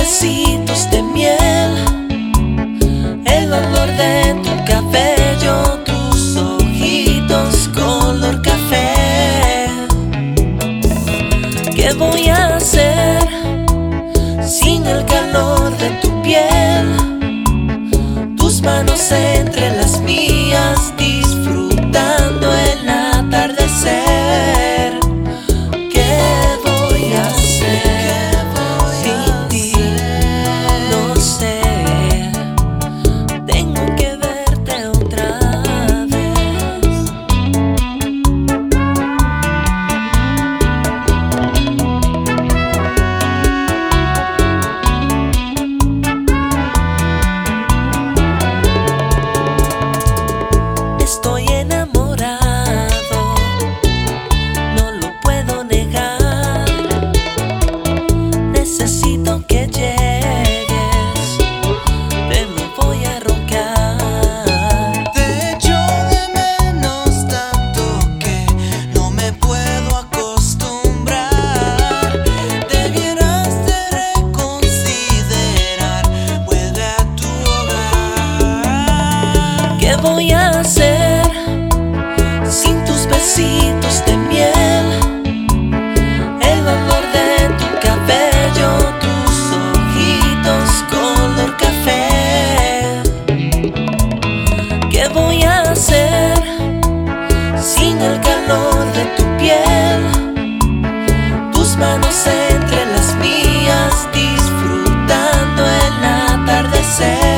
besitos de miel? El olor de tu cabello, tus ojitos color café. ¿Qué voy a hacer sin el calor de tu piel? Tus manos entre las mías voy a hacer sin tus besitos de miel? El vapor de tu cabello, tus ojitos color café. ¿Qué voy a hacer sin el calor de tu piel? Tus manos entre las mías disfrutando el atardecer.